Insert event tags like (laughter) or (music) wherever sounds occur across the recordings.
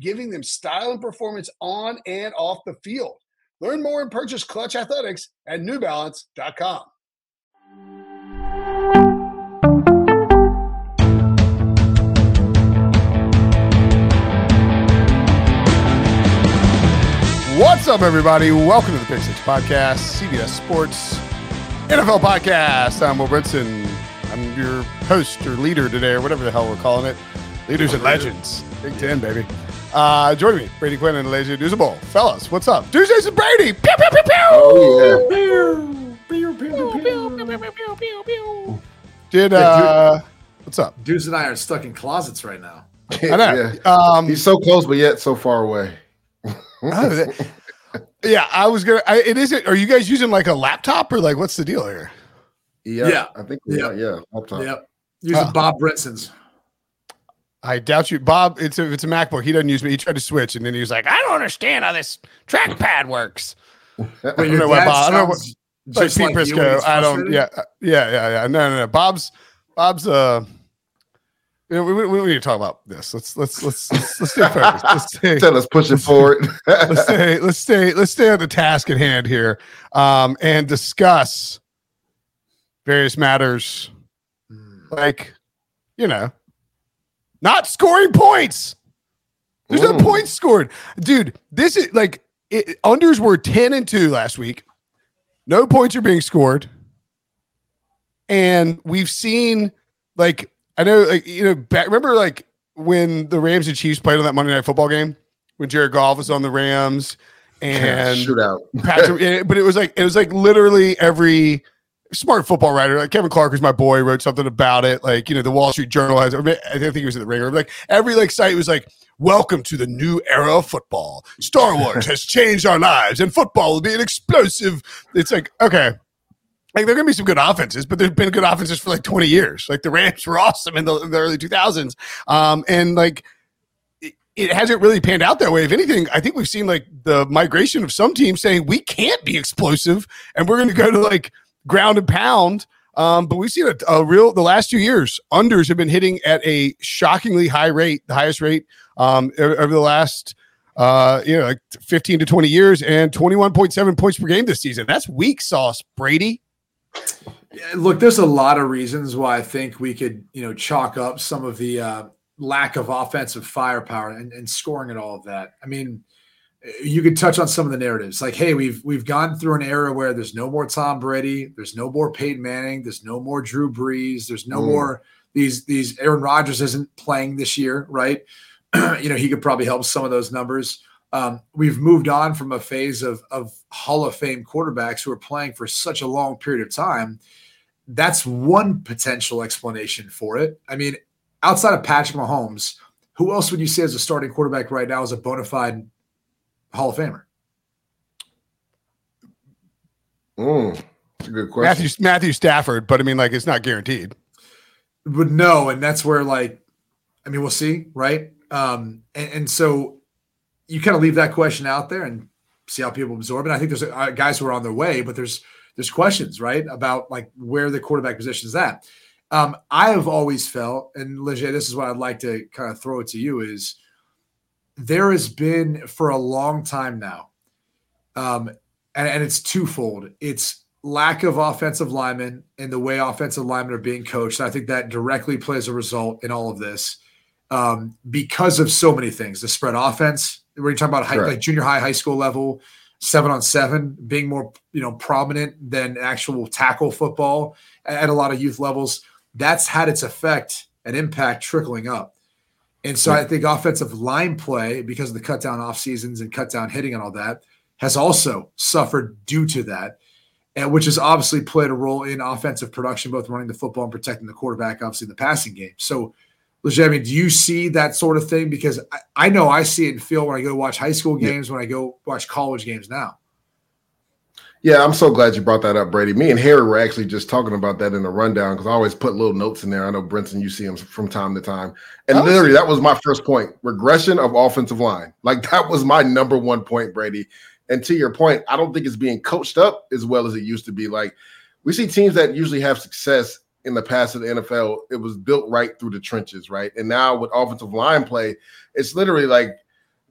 giving them style and performance on and off the field. Learn more and purchase Klutch Athletics at newbalance.com. What's up, everybody? Welcome to the Pick Six Podcast, CBS Sports NFL Podcast. I'm Will Brinson. I'm your host or leader today, or whatever the hell we're calling it. Leaders and Legends. Big Ten, baby. Uh, joining me, Brady Quinn and Leger Douzable. Fellas, what's up? Tuesdays and Brady. Pew, pew, pew, pew. Oh, Did, uh, what's up? Dudes and I are stuck in closets right now. I know. (laughs) yeah. Um, He's so close, but yet so far away. (laughs) that- yeah, I was gonna. I, it isn't. Are you guys using like a laptop or like what's the deal here? Yeah, Yeah. I think Yeah. yeah, yeah. Laptop. Yep. Using Uh, Bob Brinson's. I doubt you, Bob. It's a, it's a MacBook. He doesn't use me. He tried to switch, and then he was like, "I don't understand how this trackpad works." But don't know why dad Bob- I don't know sounds Like Pete like Prisco. I don't. Yeah, uh, yeah, yeah, yeah. No, no, no. Bob's, Bob's. Uh, you know, we, we, we need to talk about this. Let's let's let's let's, let's stay focused. (laughs) Let's stay. Tell us push it forward. (laughs) let's stay let's stay let's stay on the task at hand here um and discuss various matters like you know not scoring points. There's no points scored. Dude this is like it, unders were 10 and 2 last week. No points are being scored. And we've seen like i know like you know back, remember like when the rams and chiefs played on that monday night football game? When jared goff was on the rams and shootout. Patrick, (laughs) but it was like it was like literally every smart football writer, like Kevin Clark, who's my boy, wrote something about it. Like you know, the Wall Street Journal has. I think he was at the Ringer. Like every like site was like, "Welcome to the new era of football. Star Wars has (laughs) changed our lives, and football will be an explosive." It's like okay. Like there are gonna be some good offenses, but there's been good offenses for like 20 years. Like the Rams were (laughs) awesome in the, in the early 2000s, um, and like it, it hasn't really panned out that way. If anything, I think we've seen like the migration of some teams saying we can't be explosive and we're going to go to like ground and pound. Um, but we've seen a, a real the last two years unders have been hitting at a shockingly high rate, the highest rate um, over the last uh, you know like 15 to 20 years, and 21.7 points per game this season. That's weak sauce, Brady. Look, there's a lot of reasons why I think we could, you know, chalk up some of the uh, lack of offensive firepower and, and scoring and all of that. I mean, you could touch on some of the narratives, like, hey, we've we've gone through an era where there's no more Tom Brady, there's no more Peyton Manning, there's no more Drew Brees, there's no Mm. more these these Aaron Rodgers isn't playing this year, right? (clears throat) you know, he could probably help some of those numbers. Um, we've moved on from a phase of of Hall of Fame quarterbacks who are playing for such a long period of time. That's one potential explanation for it. I mean, outside of Patrick Mahomes, who else would you say as a starting quarterback right now is a bona fide Hall of Famer? Mm, that's a good question. Matthew Matthew Stafford, but I mean like it's not guaranteed. But no, and that's where like, I mean, we'll see, right? Um, and, and so you kind of leave that question out there, and see how people absorb it. I think there's uh, guys who are on their way, but there's there's questions, right, about like where the quarterback position is at. Um, I have always felt, and Leger, this is what I'd like to kind of throw it to you is there has been for a long time now, um, and, and it's twofold. It's lack of offensive linemen and the way offensive linemen are being coached. I think that directly plays a result in all of this um, because of so many things. The spread offense, we're talking about high, like junior high, high school level, seven on seven being more you know prominent than actual tackle football at a lot of youth levels. That's had its effect and impact trickling up. And so. I think offensive line play, because of the cut down off seasons and cut down hitting and all that, has also suffered due to that, and which has obviously played a role in offensive production, both running the football and protecting the quarterback, obviously in the passing game. So I mean, do you see that sort of thing? Because I, I, know I see it and feel when I go watch high school games, yeah. when I go watch college games now. Yeah, I'm so glad you brought that up, Brady. Me and Harry were actually just talking about that in the rundown because I always put little notes in there. I know Brinson, you see them from time to time. And oh, literally, that was my first point regression of offensive line. Like, that was my number one point, Brady. And to your point, I don't think it's being coached up as well as it used to be. Like, we see teams that usually have success in the past of the NFL, it was built right through the trenches, right? And now with offensive line play, it's literally like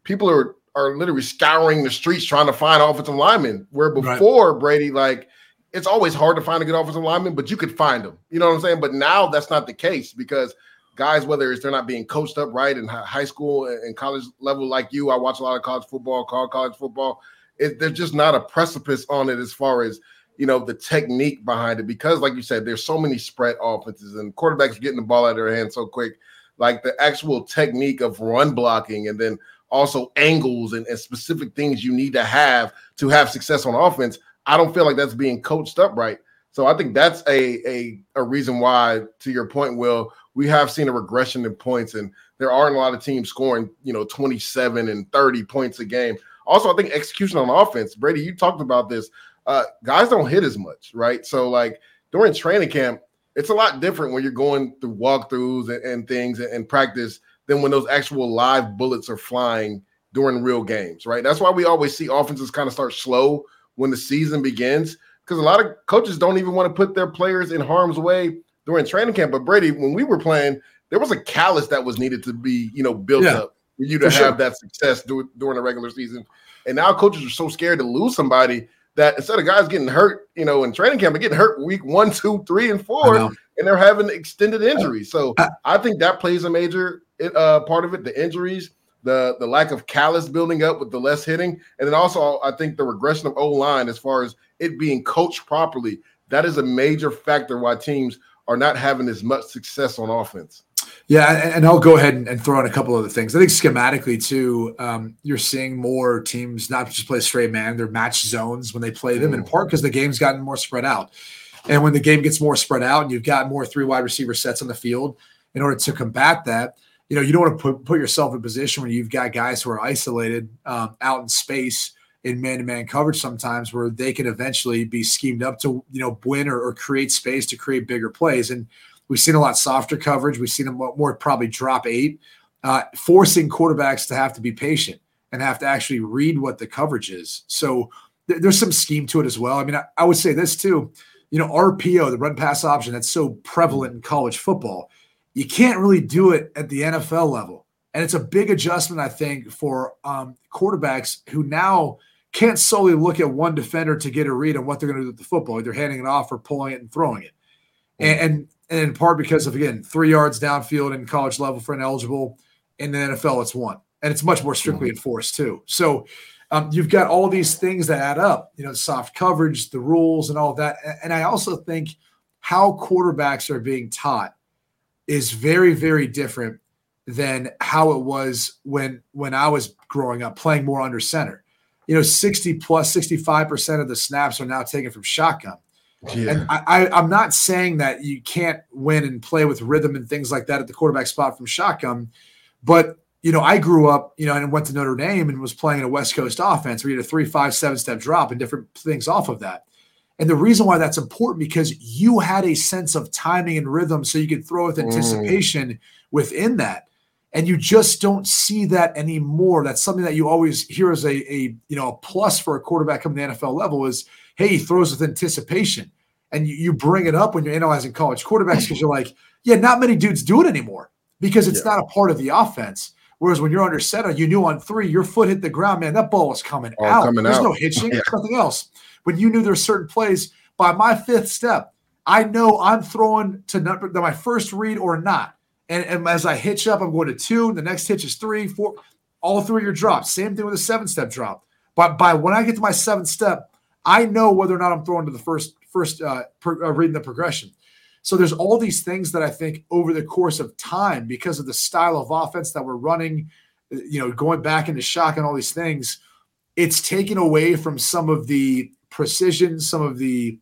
people are are literally scouring the streets trying to find offensive linemen. Where before right. Brady, like it's always hard to find a good offensive lineman, but you could find them. You know what I'm saying? But now that's not the case because guys, whether it's they're not being coached up right in high school and college level like you, I watch a lot of college football, call college football. It, there's just not a precipice on it as far as you know, the technique behind it because, like you said, there's so many spread offenses and quarterbacks getting the ball out of their hands so quick. Like the actual technique of run blocking and then also angles and, and specific things you need to have to have success on offense. I don't feel like that's being coached up right. So I think that's a a, a reason why, to your point, Will, we have seen a regression in points, and there aren't a lot of teams scoring, you know, 27 and 30 points a game. Also, I think execution on offense, Brady, you talked about this uh, guys don't hit as much, right? So like during training camp, it's a lot different when you're going through walkthroughs and, and things and, and practice than when those actual live bullets are flying during real games, right? That's why we always see offenses kind of start slow when the season begins because a lot of coaches don't even want to put their players in harm's way during training camp. But Brady, when we were playing, there was a callus that was needed to be, you know, built yeah, up for you to for have sure. that success during the regular season. And now coaches are so scared to lose somebody that instead of guys getting hurt, you know, in training camp, they're getting hurt week one, two, three, and four, and they're having extended injuries. So I think that plays a major uh, part of it. The injuries, the the lack of callus building up with the less hitting, and then also I think the regression of O line as far as it being coached properly. That is a major factor why teams are not having as much success on offense. Yeah, and I'll go ahead and throw in a couple other things. I think schematically too, um, you're seeing more teams not just play straight man; they're match zones when they play them, in mm. part because the game's gotten more spread out. And when the game gets more spread out, and you've got more three wide receiver sets on the field, in order to combat that, you know you don't want to put put yourself in a position where you've got guys who are isolated um, out in space in man-to-man coverage sometimes where they can eventually be schemed up to you know win or, or create space to create bigger plays and We've seen a lot softer coverage. We've seen them more probably drop eight, uh, forcing quarterbacks to have to be patient and have to actually read what the coverage is. So th- there's some scheme to it as well. I mean, I, I would say this too. You know, RPO, the run pass option, that's so prevalent in college football. You can't really do it at the NFL level. And it's a big adjustment, I think, for um, quarterbacks who now can't solely look at one defender to get a read on what they're going to do with the football, either handing it off or pulling it and throwing it. And, and and in part because of again three yards downfield in college level for ineligible. In the NFL, it's one, and it's much more strictly mm-hmm. enforced too. So um, you've got all these things that add up. You know, soft coverage, the rules, and all that. And I also think how quarterbacks are being taught is very, very different than how it was when when I was growing up playing more under center. You know, 60 plus 65% of the snaps are now taken from shotgun. Yeah. And I, I, am not saying that you can't win and play with rhythm and things like that at the quarterback spot from shotgun, but you know, I grew up, you know, and went to Notre Dame and was playing in a West Coast offense where you had a three, five, seven step drop and different things off of that. And the reason why that's important because you had a sense of timing and rhythm so you could throw with mm. anticipation mm. within that. And you just don't see that anymore. That's something that you always hear as a, a you know a plus for a quarterback coming to the NFL level is hey, he throws with anticipation. And you, you bring it up when you're analyzing college quarterbacks because you're like, yeah, not many dudes do it anymore because it's yeah. not a part of the offense. Whereas when you're under center, you knew on three, your foot hit the ground, man, that ball was coming All out. Coming There's out. no (laughs) hitching, yeah. nothing else. But you knew there's certain plays by my fifth step, I know I'm throwing to number my first read or not. And, and as I hitch up, I'm going to two. The next hitch is three, four. All three your drops. Same thing with a seven step drop. But by when I get to my seventh step, I know whether or not I'm throwing to the first first uh, per, uh, reading the progression. So there's all these things that I think over the course of time, because of the style of offense that we're running, you know, going back into shock and all these things, it's taken away from some of the precision, some of the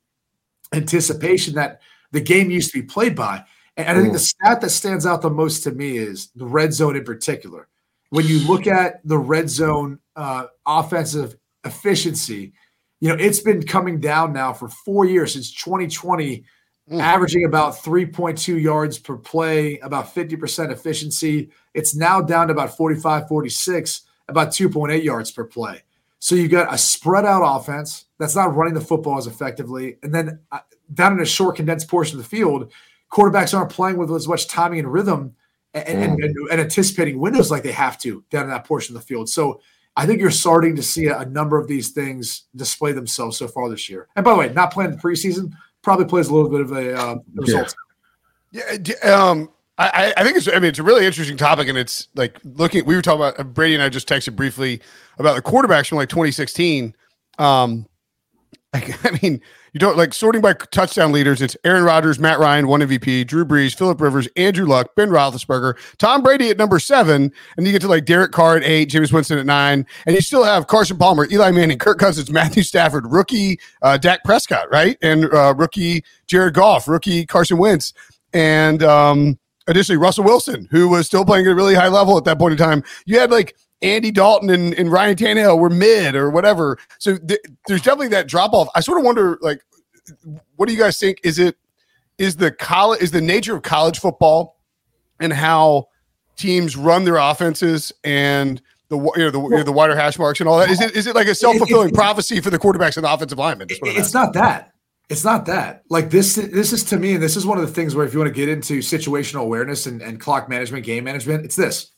anticipation that the game used to be played by. And I think the stat that stands out the most to me is the red zone in particular. When you look at the red zone uh, offensive efficiency, you know, it's been coming down now for four years since 2020, mm. averaging about 3.2 yards per play, about 50% efficiency. It's now down to about 45, 46, about 2.8 yards per play. So you've got a spread out offense that's not running the football as effectively. And then uh, down in a short, condensed portion of the field, quarterbacks aren't playing with as much timing and rhythm and, mm. and, and, and, anticipating windows like they have to down in that portion of the field. So I think you're starting to see a, a, number of these things display themselves so far this year. And by the way, not playing the preseason probably plays a little bit of a uh, result. Yeah. yeah um, I, I think it's. I mean, it's a really interesting topic, and it's like looking. We were talking about uh, Brady and I just texted briefly about the quarterbacks from like 2016. Um, like, (laughs) I mean, you don't like sorting by touchdown leaders. It's Aaron Rodgers, Matt Ryan, one MVP, Drew Brees, Philip Rivers, Andrew Luck, Ben Roethlisberger, Tom Brady at number seven, and you get to like Derek Carr at eight, Jameis Winston at nine, and you still have Carson Palmer, Eli Manning, Kirk Cousins, Matthew Stafford, rookie uh, Dak Prescott, right, and uh, rookie Jared Goff, rookie Carson Wentz, and um, additionally Russell Wilson, who was still playing at a really high level at that point in time. You had like Andy Dalton and, and Ryan Tannehill were mid or whatever. So th- there's definitely that drop off. I sort of wonder, like, what do you guys think? Is it is the college is the nature of college football and how teams run their offenses and the you know the, you know, the wider hash marks and all that? Is it is it like a self fulfilling prophecy for the quarterbacks and the offensive linemen? It's not that. It's not that. Like this, this is to me, and this is one of the things where if you want to get into situational awareness and, and clock management, game management, it's this.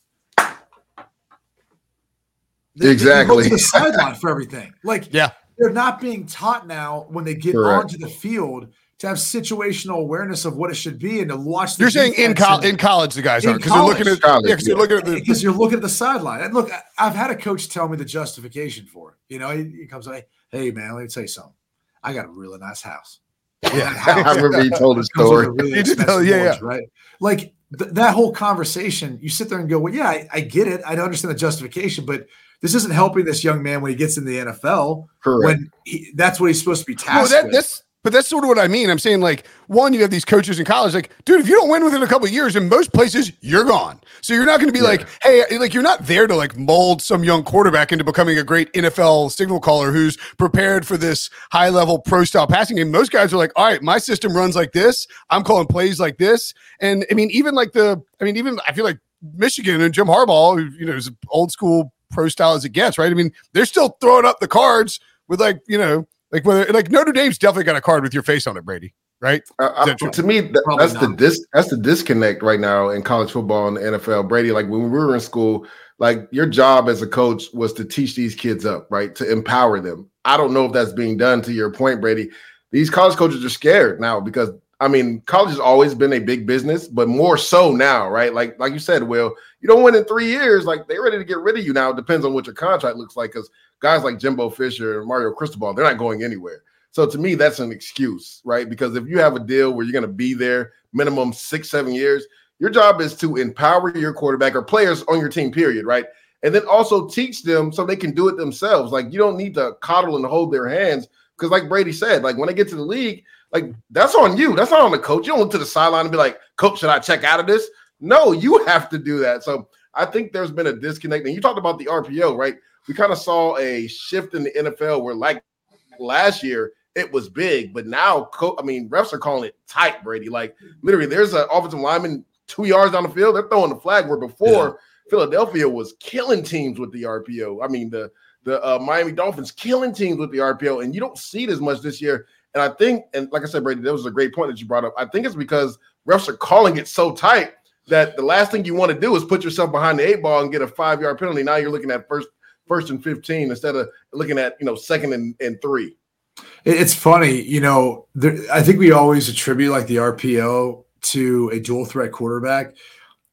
They, exactly. They the sideline for everything. Like, yeah, they're not being taught now when they get Correct. onto the field to have situational awareness of what it should be and to watch. you're saying in college, in college, the guys are because you're looking at college, yeah, because you're looking at the because you're looking at the sideline. And look, I've had a coach tell me the justification for it. You know, he, he comes like, "Hey, man, let me tell you something. I got a really nice house." Yeah, house, (laughs) I remember he told (laughs) a story. Really tell, yeah, yeah, right. Like th- that whole conversation, you sit there and go, "Well, yeah, I, I get it. I understand the justification, but." This isn't helping this young man when he gets in the NFL. Correct. When he, that's what he's supposed to be tasked well, that, with. That's but that's sort of what I mean. I'm saying like one, you have these coaches in college, like, dude, if you don't win within a couple years, in most places, you're gone. So you're not going to be yeah. like, hey, like you're not there to like mold some young quarterback into becoming a great NFL signal caller who's prepared for this high level pro style passing game. Most guys are like, all right, my system runs like this. I'm calling plays like this. And I mean, even like the, I mean, even I feel like Michigan and Jim Harbaugh, you know, is old school pro style as it gets, right? I mean, they're still throwing up the cards with like, you know, like whether like Notre Dame's definitely got a card with your face on it, Brady. Right? Uh, to me, that, that's not. the dis that's the disconnect right now in college football and the NFL. Brady, like when we were in school, like your job as a coach was to teach these kids up, right? To empower them. I don't know if that's being done to your point, Brady. These college coaches are scared now because I mean, college has always been a big business, but more so now, right? Like, like you said, Will, you don't win in three years, like they're ready to get rid of you now. It depends on what your contract looks like, because guys like Jimbo Fisher and Mario Cristobal, they're not going anywhere. So to me, that's an excuse, right? Because if you have a deal where you're going to be there minimum six, seven years, your job is to empower your quarterback or players on your team, period, right? And then also teach them so they can do it themselves. Like you don't need to coddle and hold their hands because, like Brady said, like when they get to the league, like that's on you. That's not on the coach. You don't look to the sideline and be like, "Coach, should I check out of this?" No, you (laughs) have to do that. So I think there's been a disconnect. And you talked about the RPO, right? We kind of saw a shift in the NFL where, like last year, it was big, but now, I mean, refs are calling it tight, Brady. Like literally, there's an offensive lineman two yards down the field, they're throwing the flag. Where before yeah. Philadelphia was killing teams with the RPO. I mean, the the uh, Miami Dolphins killing teams with the RPO, and you don't see it as much this year. And I think, and like I said, Brady, that was a great point that you brought up. I think it's because refs are calling it so tight that the last thing you want to do is put yourself behind the eight ball and get a five yard penalty. Now you're looking at first first and 15 instead of looking at, you know, second and, and three. It's funny, you know, there, I think we always attribute like the RPO to a dual threat quarterback.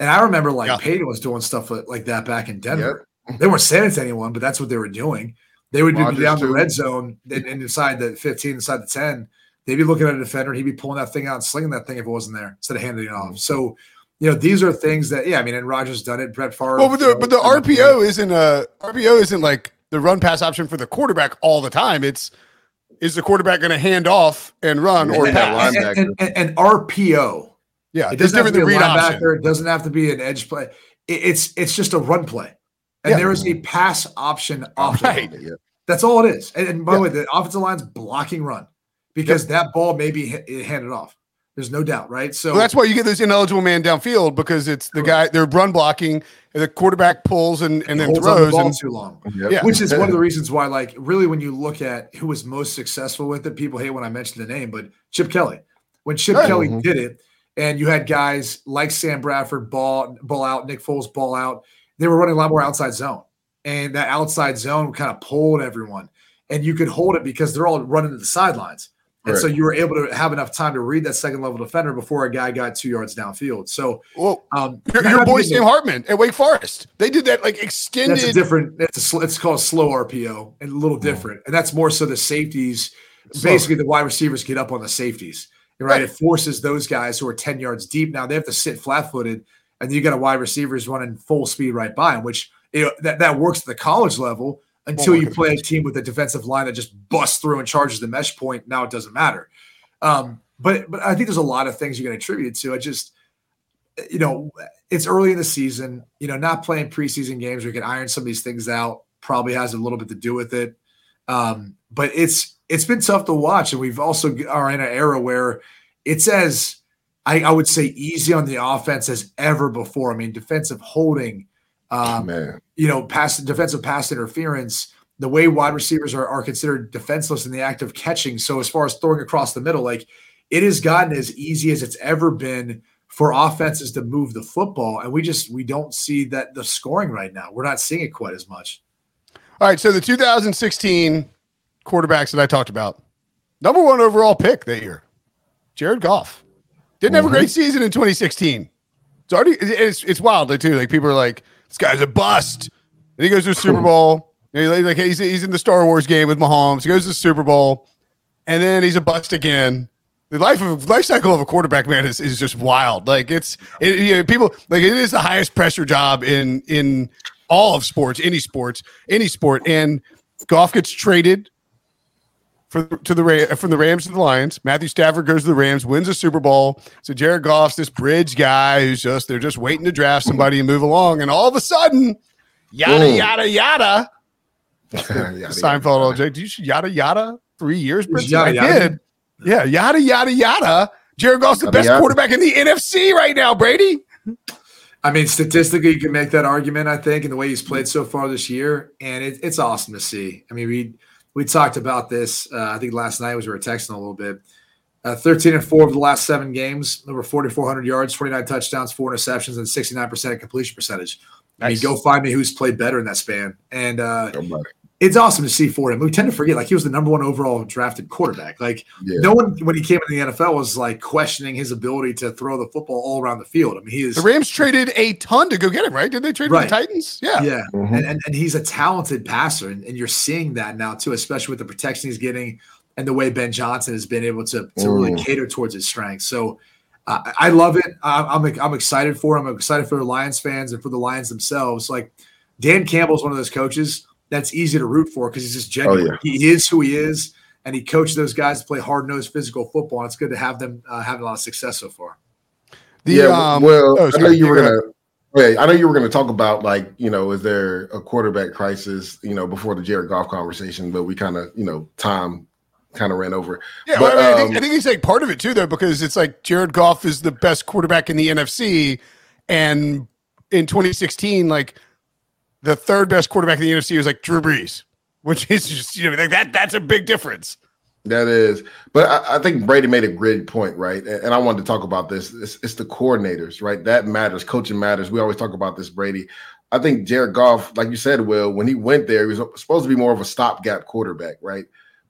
And I remember like yeah. Peyton was doing stuff like that back in Denver. Yep. They weren't saying it to anyone, but that's what they were doing. They would be down too. the red zone and, and inside the 15, inside the 10. They'd be looking at a defender. He'd be pulling that thing out and slinging that thing if it wasn't there instead of handing it off. Mm-hmm. So you know, these are things that yeah, I mean, and Rodgers done it. Brett Favre. Well, but the, but the RPO isn't a RPO isn't like the run pass option for the quarterback all the time. It's is the quarterback going to hand off and run or and, pass? And, and, and, and, RPO. Yeah, it doesn't have to be a linebacker. It doesn't have to be an edge play. It, it's it's just a run play, and yeah. there is a pass option off. Right. That's all it is. And, by the way, the offensive line's blocking run because yep. that ball may be handed off. There's no doubt, right? So well, that's why you get this ineligible man downfield because it's the guy they're run blocking, and the quarterback pulls and, and then throws the and too long. Yep. Yeah. Which is one of the (laughs) reasons why, like, really, when you look at who was most successful with it, people hate when I mention the name, but Chip Kelly. When Chip right. Kelly mm-hmm. did it, and you had guys like Sam Bradford ball ball out, Nick Foles ball out, they were running a lot more outside zone, and that outside zone kind of pulled everyone, and you could hold it because they're all running to the sidelines. And right. so you were able to have enough time to read that second level defender before a guy got two yards downfield. So, well, um, your, your boy Sam Hartman at Wake Forest, they did that like extended. That's a different. It's a, it's called slow RPO and a little different, and that's more so the safeties. Slow. Basically, the wide receivers get up on the safeties, right? right? It forces those guys who are ten yards deep now they have to sit flat footed, and you got a wide receiver receivers running full speed right by him, which you know, that that works at the college level until you play a team with a defensive line that just busts through and charges the mesh point. Now it doesn't matter. Um, but but I think there's a lot of things you can attribute it to. I just you know it's early in the season. You know, not playing preseason games, we can iron some of these things out. Probably has a little bit to do with it. Um, but it's it's been tough to watch, and we've also are in an era where it's as I, I would say easy on the offense as ever before. I mean, defensive holding um, Man. You know, pass defensive pass interference, the way wide receivers are, are considered defenseless in the act of catching. So as far as throwing across the middle, like it has gotten as easy as it's ever been for offenses to move the football, and we just we don't see that the scoring right now. We're not seeing it quite as much. All right, so the 2016 quarterbacks that I talked about, number one overall pick that year, Jared Goff, didn't have a great mm-hmm. season in 2016. It's already it's it's wild too. Like people are like, this guy's a bust. And he goes to the Super Bowl. like he's, he's in the Star Wars game with Mahomes. He goes to the Super Bowl, and then he's a bust again. The life of life cycle of a quarterback man is, is just wild. Like it's it, you know, people like it is the highest pressure job in in all of sports, any sports, any sport. And Goff gets traded for to the from the Rams to the Lions. Matthew Stafford goes to the Rams, wins a Super Bowl. So Jared Goff's this bridge guy who's just they're just waiting to draft somebody and move along, and all of a sudden, yada Ooh. (laughs) yada yada. Seinfeld, old Jake, you should yada yada three years. Yada, I yada. did. Yeah, yada yada yada. Jared Goff's the best yada. quarterback in the NFC right now, Brady. I mean, statistically, you can make that argument. I think, in the way he's played so far this year, and it, it's awesome to see. I mean, we we talked about this. Uh, I think last night was we were texting a little bit. Uh, 13 and four of the last seven games, over 4,400 yards, 29 touchdowns, four interceptions, and 69% completion percentage. Nice. I mean, go find me who's played better in that span. And uh, it's awesome to see for him. We tend to forget, like he was the number one overall drafted quarterback. Like yeah. no one, when he came in the NFL, was like questioning his ability to throw the football all around the field. I mean, he is. The Rams traded a ton to go get him, right? Did they trade right. the Titans? Yeah, yeah. Mm-hmm. And, and, and he's a talented passer, and, and, you're seeing that now too, especially with the protection he's getting and the way Ben Johnson has been able to to mm. really cater towards his strengths. So. Uh, I love it. I'm, I'm, I'm excited for him. I'm excited for the Lions fans and for the Lions themselves. Like Dan Campbell's one of those coaches that's easy to root for because he's just genuine. Oh, yeah. He is who he is, and he coached those guys to play hard nosed physical football. And it's good to have them uh, having a lot of success so far. The, yeah, um, well, oh, I know you were gonna. Okay, I know you were going to talk about like you know, is there a quarterback crisis? You know, before the Jared Goff conversation, but we kind of you know time kind of ran over. Yeah, But, well, I, mean, I, think, um, I think he's like part of it too, though, because it's like Jared Goff is the best quarterback in the NFC, and in 2016, like the third best quarterback in the NFC was like Drew Brees, which is just you know like that that's a big difference. That is, but I, I think Brady made a great point, right? And, I wanted to talk about this. It's, it's the coordinators, right? That matters. Coaching matters. We always talk about this, Brady. I think Jared Goff, like you said, Will, when he went there, he was supposed to be more of a stopgap quarterback, right?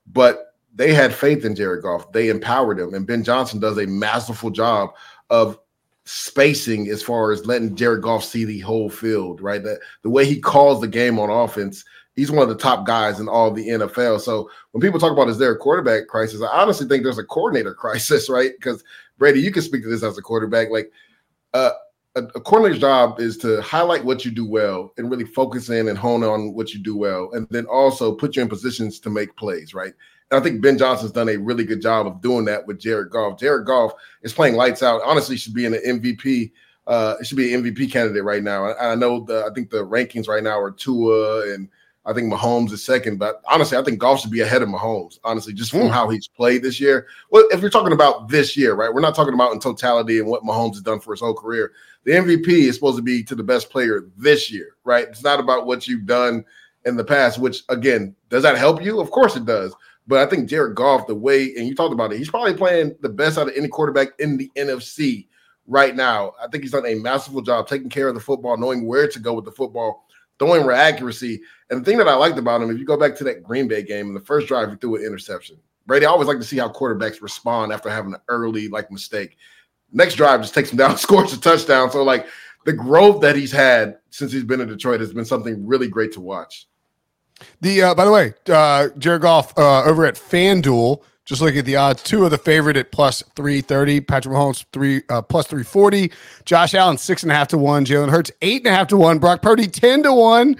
But they had faith in Jared Goff. They empowered him, and Ben Johnson does a masterful job of spacing as far as letting Jared Goff see the whole field, right? That the way he calls the game on offense, he's one of the top guys in all the NFL. So when people talk about is there a quarterback crisis, I honestly think there's a coordinator (laughs) crisis, right? Because Brady, you can speak to this as a quarterback. Like uh, a, a coordinator's job is to highlight what you do well and really focus in and hone on what you do well, and then also put you in positions to make plays, right? And I think Ben Johnson's done a really good job of doing that with Jared Goff. Jared Goff is playing lights out. Honestly, should be in an MVP. Uh, it should be an MVP candidate right now. I, I know the I think the rankings right now are Tua and I think Mahomes is second, but honestly, I think Goff should be ahead of Mahomes. Honestly, just from Mm. how he's played this year. Well, if you're talking about this year, right? We're not talking about in totality and what Mahomes has done for his whole career. The MVP is supposed to be to the best player this year, right? It's not about what you've done in the past. Which again, does that help you? Of course it does. But I think Jared Goff, the way and you talked about it, he's probably playing the best out of any quarterback in the NFC right now. I think he's done a masterful job taking care of the football, knowing where to go with the football, throwing with accuracy. And the thing that I liked about him, if you go back to that Green Bay game, in the first drive, he threw an interception. Brady, I always like to see how quarterbacks respond after having an early like mistake. Next drive just takes him down, (laughs) scores a touchdown. So like the growth that he's had since he's been in Detroit has been something really great to watch. The uh, by the way, uh, Jared Goff uh, over at FanDuel, just look at the odds. Two of the favorite at plus three thirty. Patrick Mahomes three uh, plus three forty. Josh Allen six and a half to one. Jalen Hurts eight and a half to one. Brock Purdy ten to one.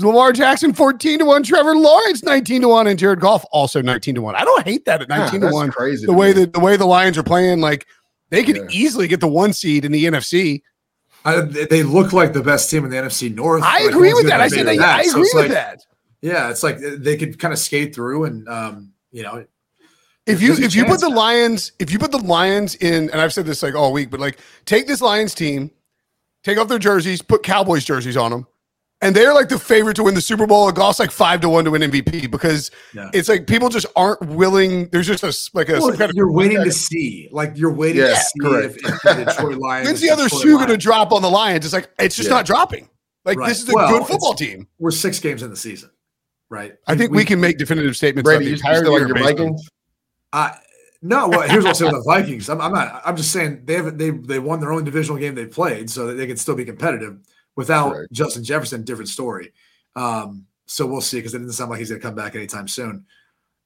Lamar Jackson fourteen to one. Trevor Lawrence nineteen to one, and Jared Goff also nineteen to one. I don't hate that at Yeah, nineteen to one. crazy. The way that the way the Lions are playing, like they could Yeah. easily get the one seed in the NFC. I, they look like the best team in the NFC North. I Like, agree with that. I said that. I agree it's with like- that. Yeah, it's like they could kind of skate through, and um, you know, if you if you put the. Lions if you put the Lions in and I've said this like all week, but like take this Lions team, take off their jerseys, put Cowboys jerseys on them, and they're like the favorite to win the Super Bowl. Goff's like five to one to win MVP because Yeah. it's like people just aren't willing. There's just a like a Well, kind you're waiting to see, like you're waiting Yeah, to see correct. if, if the Detroit (laughs) Lions. when's the other shoe going to drop on the Lions? It's like it's just Yeah. not dropping. Like Right. this is a Well, good football team. We're six games in the season, right? I think we, can make definitive statements. about Brady, the you entire still like year your Vikings? Uh, no, well, here's what I'll say with the Vikings. I'm, I'm not. I'm just saying they haven't. They they won their only divisional game they played, so that they can still be competitive without Correct. Justin Jefferson. Different story. Um, so we'll see because it doesn't sound like he's going to come back anytime soon.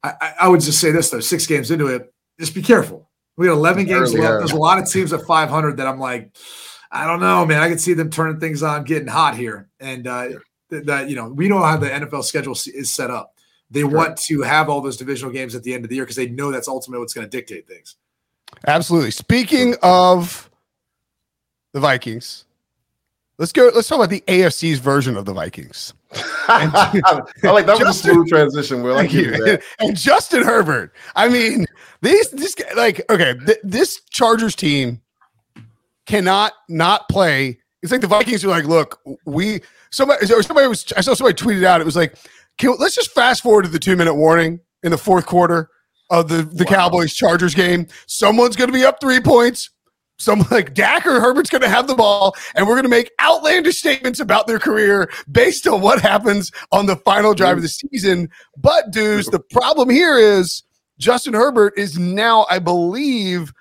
I, I, I would just say this though: six games into it, just be careful. We got 11 games Early, left. yeah. There's a lot of teams at 500 that I'm like, I don't know, man. I can see them turning things on, getting hot here, and uh, th- that you know we know how the NFL schedule is set up. They want to have all those divisional games at the end of the year because they know that's ultimately what's going to dictate things. Absolutely. Speaking of the Vikings, let's go. Let's talk about the AFC's version of the Vikings. (laughs) I like that was a smooth transition. Will Thank you. you and Justin Herbert. I mean, these this guy- like okay, th- this Chargers team cannot not play. It's like the Vikings are like, look, we somebody somebody was I saw somebody tweeted out. It was like, can, let's just fast forward to the two minute warning in the fourth quarter of the the Wow. Cowboys Chargers game. Someone's going to be up three points. Some like Dak or Herbert's going to have the ball, and we're going to make outlandish statements about their career based on what happens on the final drive of the season. But, dudes, the problem here is Justin Herbert is now, I believe,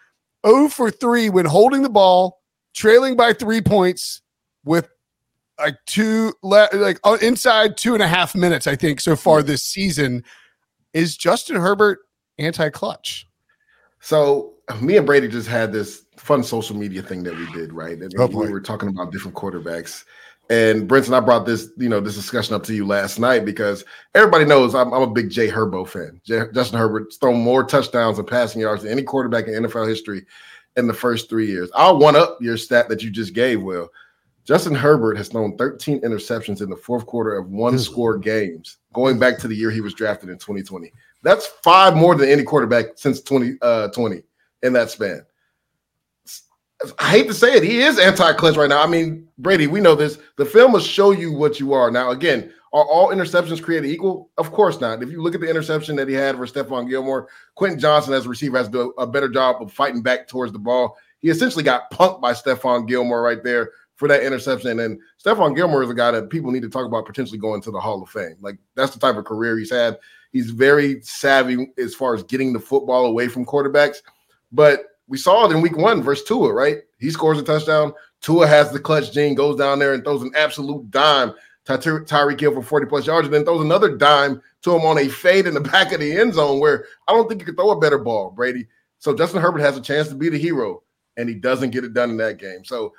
0 for 3 when holding the ball, trailing by three points with like two, like uh, inside two and a half minutes, I think, so far this season. Is Justin Herbert anti clutch? So me and Brady just had this fun social media thing that we did, right? And Oh, we were talking about different quarterbacks. And Brinson, I brought this, you know, this discussion up to you last night because everybody knows I'm, I'm a big Jay Herbo fan. Jay, Justin Herbert's thrown more touchdowns and passing yards than any quarterback in NFL history in the first three years. I'll one up your stat that you just gave, Will. Justin Herbert has thrown 13 interceptions in the fourth quarter of one score games, going back to the year he was drafted in 2020. That's five more than any quarterback since 2020 uh, 20 in that span. I hate to say it, he is anti-clutch right now. I mean, Brady, we know this. The film will show you what you are. Now, again, are all interceptions created equal? Of course not. If you look at the interception that he had for Stephon Gilmore, Quentin Johnston as a receiver has to do a better job of fighting back towards the ball. He essentially got punked by Stephon Gilmore right there for that interception. And Stephon Gilmore is a guy that people need to talk about potentially going to the Hall of Fame. Like that's the type of career he's had. He's very savvy as far as getting the football away from quarterbacks. But we saw it in week one versus Tua, right? He scores a touchdown. Tua has the clutch gene, goes down there and throws an absolute dime to Tyreek Hill for 40 plus yards, and then throws another dime to him on a fade in the (laughs) back of the end zone where I don't think you could throw a better ball, Brady. So Justin Herbert has a chance to be the hero, and he doesn't get it done in that game. So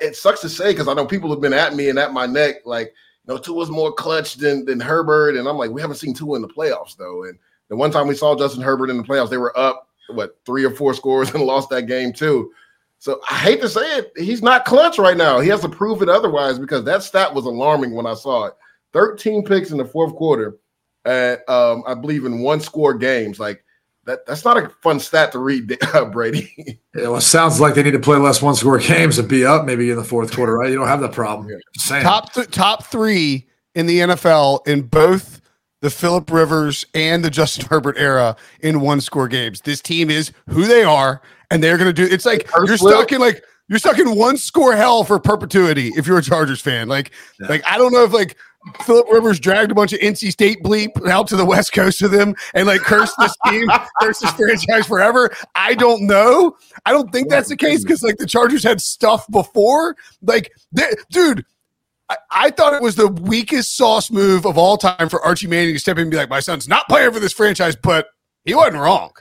it sucks to say because I know people have been at me and at my neck, like, you know, Tua's more clutch than than Herbert. And I'm like, we haven't seen Tua in the playoffs, though. And the one time we saw Justin Herbert in the playoffs, they were up what three or four scores (laughs) and lost that game too. So I hate to say it, he's not clutch right now. He has to prove it otherwise because that stat was alarming when I saw it. 13 picks in the fourth quarter at um, I believe in one score games. Like that, that's not a fun stat to read, (laughs) uh, Brady. yeah, well, it sounds like they need to play less one score games and be up maybe in the fourth quarter, right? You don't have that problem. Yeah. Top th- top three in the NFL in both the Philip Rivers and the Justin Herbert era in one score games. This team is who they are, and they're going to do. It's like you're stuck in like you're stuck in one score hell for perpetuity if you're a Chargers fan. Like, yeah. like I don't know if like Philip Rivers dragged a bunch of NC State bleep out to the West Coast of them and like cursed this team, cursed this franchise forever. I don't know. I don't think that's the case because like the Chargers had stuff before. Like, dude, I, thought it was the weakest sauce move of all time for Archie Manning to step in and be like, "My son's not playing for this franchise," but he wasn't wrong.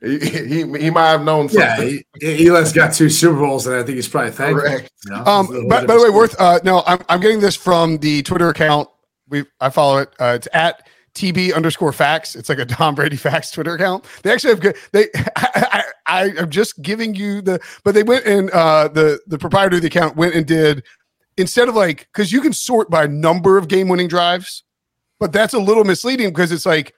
He, he, he might have known. Something. Yeah, he, Eli's got two Super Bowls, and I think he's probably thankful. Correct. You know? Um, by, by the way, worth uh, no, I'm I'm getting this from the Twitter account. We I follow it. Uh, it's at TB underscore facts. It's like a (laughs) Tom Brady facts Twitter account. They actually have good. They (laughs) I, I, I am just giving you the, but they went and uh, the the proprietor of the account went and did instead of like because you can sort by number of game winning drives, but that's a little misleading because it's like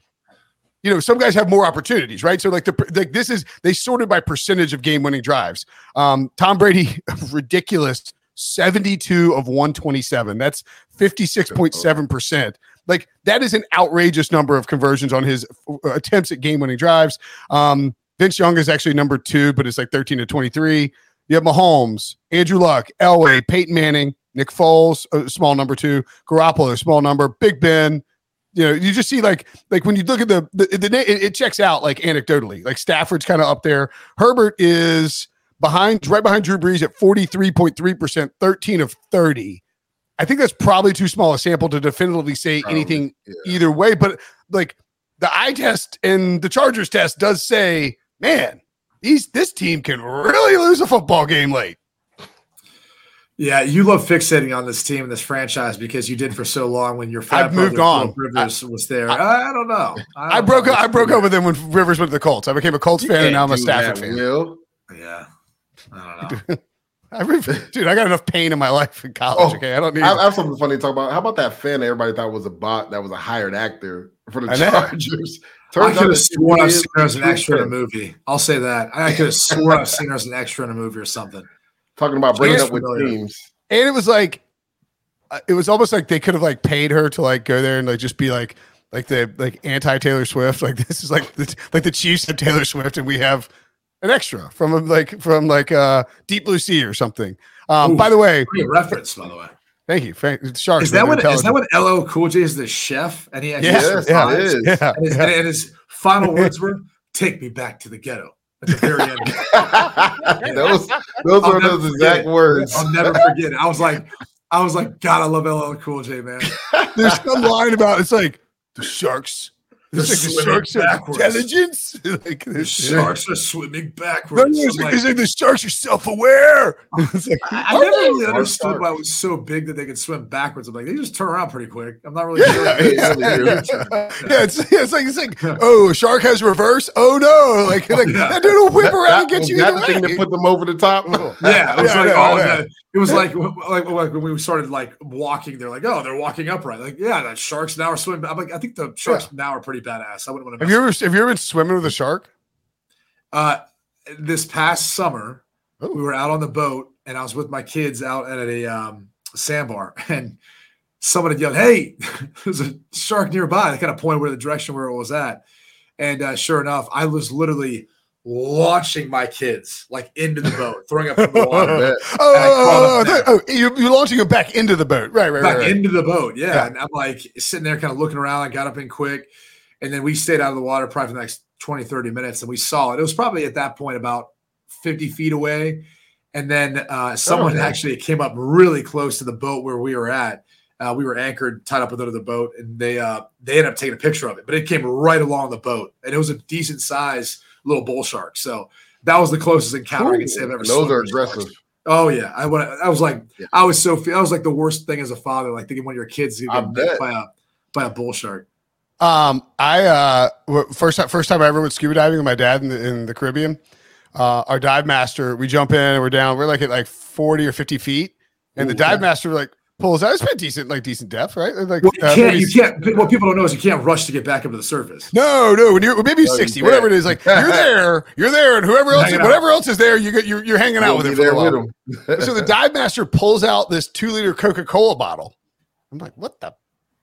you know some guys have more opportunities right? So like the like this is they sorted by percentage of game winning drives. Um tom brady (laughs) ridiculous 72 of 127 that's 56.7% like that is an outrageous number of conversions on his uh, attempts at game winning drives. Um vince young is actually number two but it's like 13 to 23 you have Mahomes, Andrew Luck, Elway, Peyton Manning, Nick Foles, a small number two, Garoppolo, small number, Big Ben. You know, you just see like like when you look at the the, the it, it checks out like anecdotally. Like Stafford's kind of up there. Herbert is behind, right behind Drew Brees at forty three point three percent, thirteen of thirty. I think that's probably too small a sample to definitively say probably, anything yeah. either way. But like the eye test and the Chargers test does say, man, these this team can really lose a football game late. Yeah, you love fixating on this team and this franchise because you did for so long when your I've moved on. Rivers I, was there. I, I don't know. I, don't I broke know. up. I broke up with him when Rivers went to the Colts. I became a Colts fan, and now I'm a Stafford fan. Will. Yeah, I (laughs) don't know. I dude, I got enough pain in my life in college. Oh, okay, I don't need. I have something funny to talk about. How about that fan? that Everybody thought was a bot. That was a hired actor for the Chargers. Turns I could have sworn I've seen her as an extra in a movie. I'll say that. I could have sworn I've seen her as an extra in a movie or something talking about breaking up with teams. And it was like, uh, it was almost like they could have like paid her to like go there and like just be like, like the like anti Taylor Swift. Like (laughs) this is like the like the Chiefs have Taylor Swift and we have an extra from like from like uh Deep Blue Sea or something. Um, Ooh, by the way, reference by the way. Thank you. Sharks. Is that what is that what LL Cool J is the chef and he actually yes, yeah, it is. Yeah, and, his, yeah. and his final words were (laughs) "Take me back to the ghetto." At the very end. (laughs) those those are those exact words. I'll never forget it. I was like, I was like, God, I love LL Cool J, man. (laughs) There's some line about it's like the sharks the, the sharks backwards. are intelligence. (laughs) like the sharks are swimming backwards. No, it's, like, like the sharks are self-aware. (laughs) (laughs) like, I, I never really understood why it was so big that they could swim backwards. I'm like, they just turn around pretty quick. I'm not really yeah, sure. Yeah, yeah, yeah. yeah, it's, it's like it's like oh, a shark has reverse. Oh no, like, oh, like that dude will whip around and get you. That the thing that put them over the top. yeah, it was like all that It was like, like like when we started like walking, they're like, oh, they're walking upright. Like, yeah, that sharks now are swimming. I'm like, I think the sharks yeah. now are pretty badass. I wouldn't want to. Have you ever have you ever been swimming with a shark? Uh, this past summer, Ooh. we were out on the boat, and I was with my kids out at a um, sandbar, (laughs) and someone had yelled, "Hey, (laughs) there's a shark nearby!" They kind of pointed where the direction where it was at, and uh, sure enough, I was literally launching my kids like into the boat, throwing up from the (laughs) water. oh, oh, oh, oh, you're, you're, launching them back into the boat, right? Right, back right, into the boat. Yeah. yeah. and I'm like sitting there, kind of looking around. I got up in quick, and then we stayed out of the water probably for the next 20, 30 minutes, and we saw it. It was probably at that point about 50 feet away, and then uh, someone oh, actually came up really close to the boat where we were at. Uh, we were anchored, tied up with another boat, and they uh, they ended up taking a picture of it. But it came right along the boat, and it was a decent size little bull shark. So that was the closest encounter Ooh, I can say I've ever. Seen. Those are aggressive. Sharks. Oh yeah, I I was like yeah. I was so I was like the worst thing as a father, like thinking one of your kids get bit by a by a bull shark. Um, I uh first time first time I ever went scuba diving with my dad in the, in the Caribbean. Uh, our dive master, we jump in and we're down. We're like at like forty or fifty feet, and Ooh, the dive master like pulls out. It's been decent, like decent depth, right? Like well, you uh, can't, you can't. What people don't know is you can't rush to get back up to the surface. No, no. When you're maybe no, sixty, you whatever it is, like you're there, you're there, and whoever else, whatever else is there, you get you're, you're hanging out with it for a while. so the (laughs) dive master pulls out this two liter Coca Cola bottle. I'm like, what the,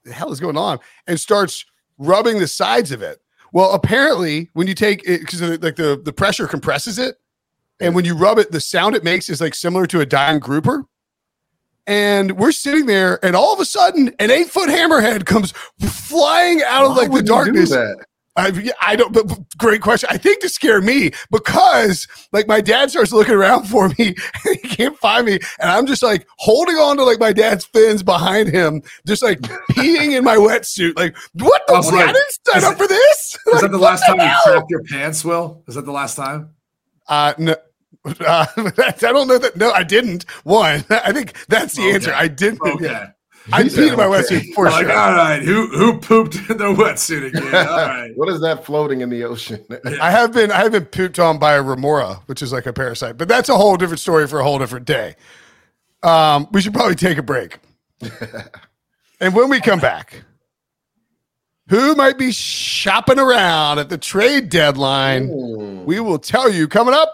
the hell is going on? And starts rubbing the sides of it. Well, apparently, when you take it, because like the the pressure compresses it, and when you rub it, the sound it makes is like similar to a dying grouper and we're sitting there, and all of a sudden, an eight foot hammerhead comes flying out Why of like the darkness. I, I don't, but great question. I think to scare me because like my dad starts looking around for me (laughs) and he can't find me. And I'm just like holding on to like my dad's fins behind him, just like peeing in my wetsuit. Like, what the fuck? Like, I didn't sign up for this. Is like, that the last the time hell? you crapped your pants, Will? Is that the last time? Uh, no, uh, (laughs) I don't know that. No, I didn't. One, (laughs) I think that's the okay. answer. I didn't. Okay. Yeah. I peed in my wetsuit for like, sure. All right, who who pooped in the wetsuit again? All (laughs) right. what is that floating in the ocean? I have been I have been pooped on by a remora, which is like a parasite, but that's a whole different story for a whole different day. Um, we should probably take a break, and when we come back, who might be shopping around at the trade deadline? Ooh. We will tell you coming up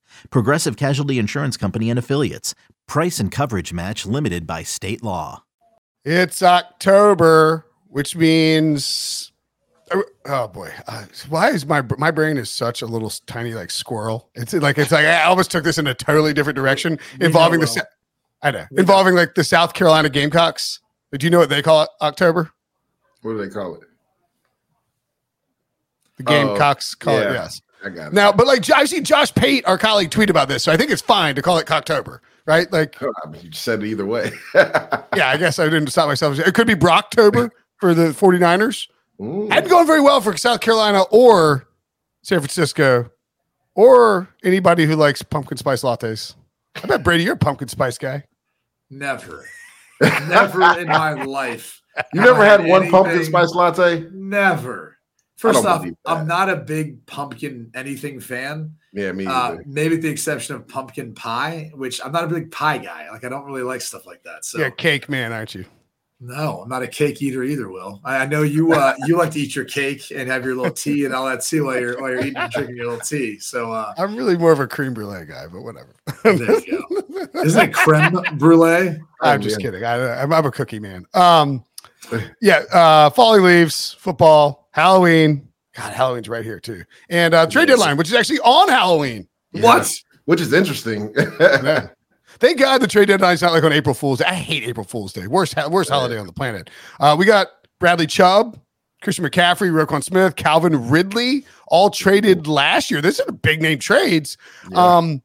Progressive Casualty Insurance Company and Affiliates. Price and coverage match limited by state law. It's October, which means oh, boy, uh, why is my my brain is such a little tiny like squirrel? It's like it's like I almost took this in a totally different direction involving the I know involving like the South Carolina Gamecocks. Do you know what they call it? October. What do they call it? The Gamecocks oh, call yeah. it yes. I got it. Now, but like I see Josh Pate, our colleague, tweet about this, so I think it's fine to call it Cocktober, right? Like oh, I mean, you said it either way. (laughs) yeah, I guess I didn't stop myself. It could be Brocktober (laughs) for the 49ers. Ooh. Hadn't gone very well for South Carolina or San Francisco or anybody who likes pumpkin spice lattes. I bet Brady, you're a pumpkin spice guy. Never. Never in my life. (laughs) You never had, had one pumpkin spice latte? Never. First off, I'm not a big pumpkin anything fan. Yeah, me uh, maybe with the exception of pumpkin pie, which I'm not a big pie guy. Like I don't really like stuff like that. So yeah, cake man, aren't you? No, I'm not a cake eater either. Will I, I know you? Uh, you like to eat your cake and have your little tea and all that too while you're while you're eating and drinking your little tea. So uh, I'm really more of a creme brulee guy, but whatever. there you go. Isn't it creme brulee? I'm Oh, just man. kidding. I, I'm, I'm a cookie man. Um, yeah. Uh, falling leaves, football, Halloween. God, Halloween's right here too, and uh, trade deadline, which is actually on Halloween. What? Which is interesting. (laughs) Man. Thank God the trade deadline's not like on April Fool's Day. I hate April Fool's Day. Worst, worst holiday on the planet. Uh, we got Bradley Chubb, Christian McCaffrey, Roquan Smith, Calvin Ridley, all traded last year. This is a big name trades. Yeah. Um,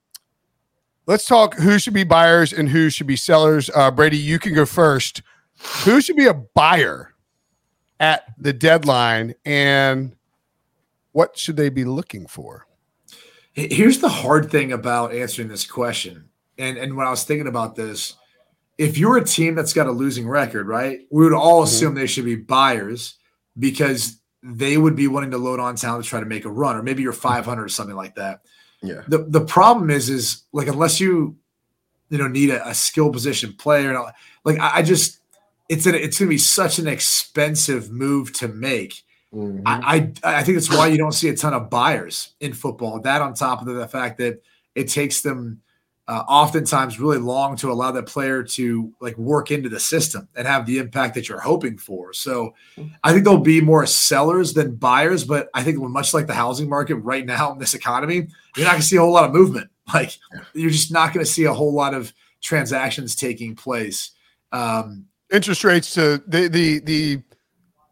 let's talk who should be buyers and who should be sellers. Uh, Brady, you can go first. Who should be a buyer at the deadline, and what should they be looking for? Here's the hard thing about answering this question. And and when I was thinking about this, if you're a team that's got a losing record, right? We would all mm-hmm. assume they should be buyers because they would be wanting to load on talent to try to make a run, or maybe you're mm-hmm. 500 or something like that. yeah. The the problem is is like unless you you know need a, a skill position player, and all, like I, I just it's an, it's going to be such an expensive move to make. Mhm. I, I I think that's why you don't see a ton of buyers in football. That on top of the, the fact that it takes them uh, oftentimes really long to allow that player to like work into the system and have the impact that you're hoping for. So I think there'll be more sellers than buyers, but I think much like the housing market right now in this economy, you're not going to see a whole lot of movement. Like you're just not going to see a whole lot of transactions taking place. Um, interest rates to the the the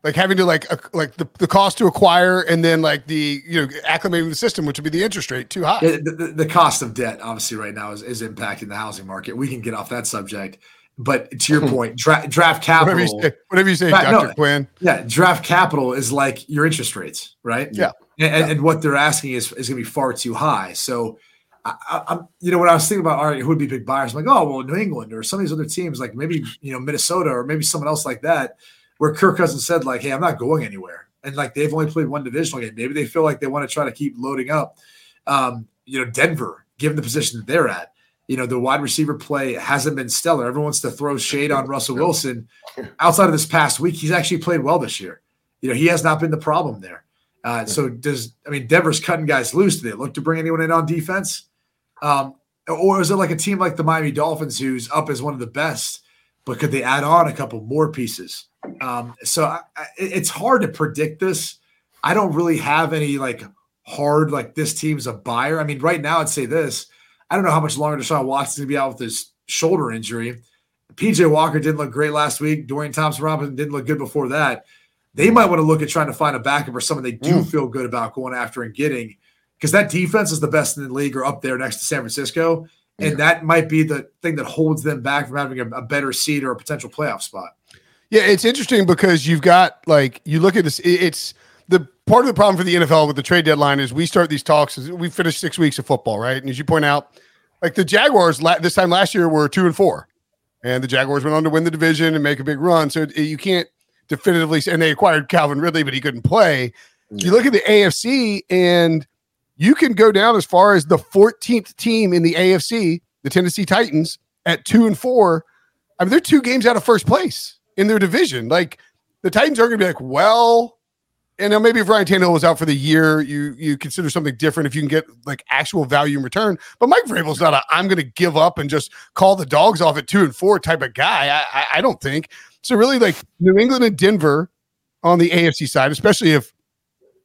like having to like ac- like the, the cost to acquire and then like the you know acclimating the system which would be the interest rate too high Yeah, the, the, the cost of debt, obviously, right now is, is impacting the housing market. We can get off that subject, but to your hmm. point, dra- draft whatever you capital, say whatever you say dr no. quinn yeah, draft capital is like your interest rates, right? Yeah. and, and, and what they're asking is is going to be far too high. So, I, I, I'm, you know, when I was thinking about all right, who would be big buyers? I'm like, oh, well, New England or some of these other teams, like maybe you know Minnesota or maybe someone else like that, where Kirk Cousins said like, hey, I'm not going anywhere, and like they've only played one divisional game. Maybe they feel like they want to try to keep loading up. Um, you know, Denver, given the position that they're at, you know, the wide receiver play hasn't been stellar. Everyone wants to throw shade on Russell Wilson. Outside of this past week, he's actually played well this year. You know, he has not been the problem there. Uh, so does I mean Denver's cutting guys loose? Do they look to bring anyone in on defense? Um, or is it like a team like the Miami Dolphins who's up as one of the best, but could they add on a couple more pieces? Um, so I, I, it's hard to predict this. I don't really have any like hard like this team's a buyer. I mean, right now I'd say this. I don't know how much longer Deshaun Watson's gonna be out with his shoulder injury. PJ Walker didn't look great last week. Dorian Thompson Robinson didn't look good before that. They might want to look at trying to find a backup or someone they do Mm. feel good about going after and getting because that defense is the best in the league or up there next to San Francisco. And Yeah. that might be the thing that holds them back from having a, a better seed or a potential playoff spot. yeah it's interesting because you've got like you look at this it's the part of the problem for the nfl with the trade deadline is we start these talks we finished six weeks of football right and as you point out like the jaguars la- this time last year were two and four and the Jaguars went on to win the division and make a big run. So you can't definitively say, and they acquired Calvin Ridley, but he couldn't play. You look at the AFC, and you can go down as far as the 14th team in the AFC, the Tennessee Titans, at two and four. I mean, they're two games out of first place in their division. Like the Titans are going to be like, well, and now maybe if Ryan Tannehill was out for the year, you you consider something different if you can get like actual value in return. But Mike Vrabel's not a I'm going to give up and just call the dogs off at two and four type of guy. I, I I don't think so. Really, like New England and Denver on the AFC side, especially if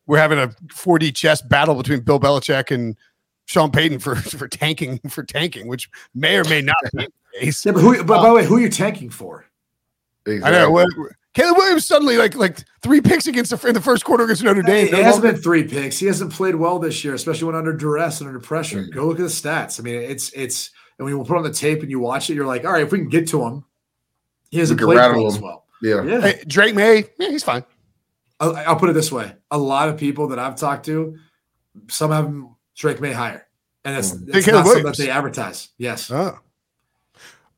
we're having a 4D chess battle between Bill Belichick and Sean Payton for (laughs) for tanking for tanking, which may or may not be the (laughs) case. Yeah, but who? But by the way, who are you tanking for? I know. What, Caleb Williams suddenly like like three picks against the in the first quarter against Notre Dame. It No hasn't been three picks. He hasn't played well this year, especially when under duress and under pressure. Mm. Go look at the stats. I mean, it's it's. And when you put on the tape and you watch it, you're like, all right, if we can get to him, he hasn't can played well as well. Yeah. Yeah, Hey, Drake Maye, yeah, he's fine. I'll, I'll put it this way: a lot of people that I've talked to, some have him Drake Maye higher, and it's, Mm. it's not something that they advertise. Yes, Oh.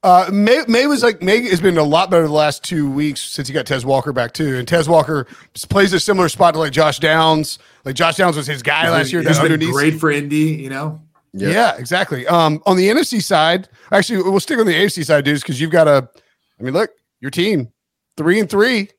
Uh, Maye, Maye was like Maye has been a lot better the last two weeks since he got Tez Walker back too, and Tez Walker plays a similar spot to like Josh Downs. Like Josh Downs was his guy last year. He's that been underneath. great for Indy. You know, Yeah. Yeah. exactly. Um, on the NFC side, actually, we'll stick on the AFC side, dudes, because you've got a. I mean, look, your team, three and three.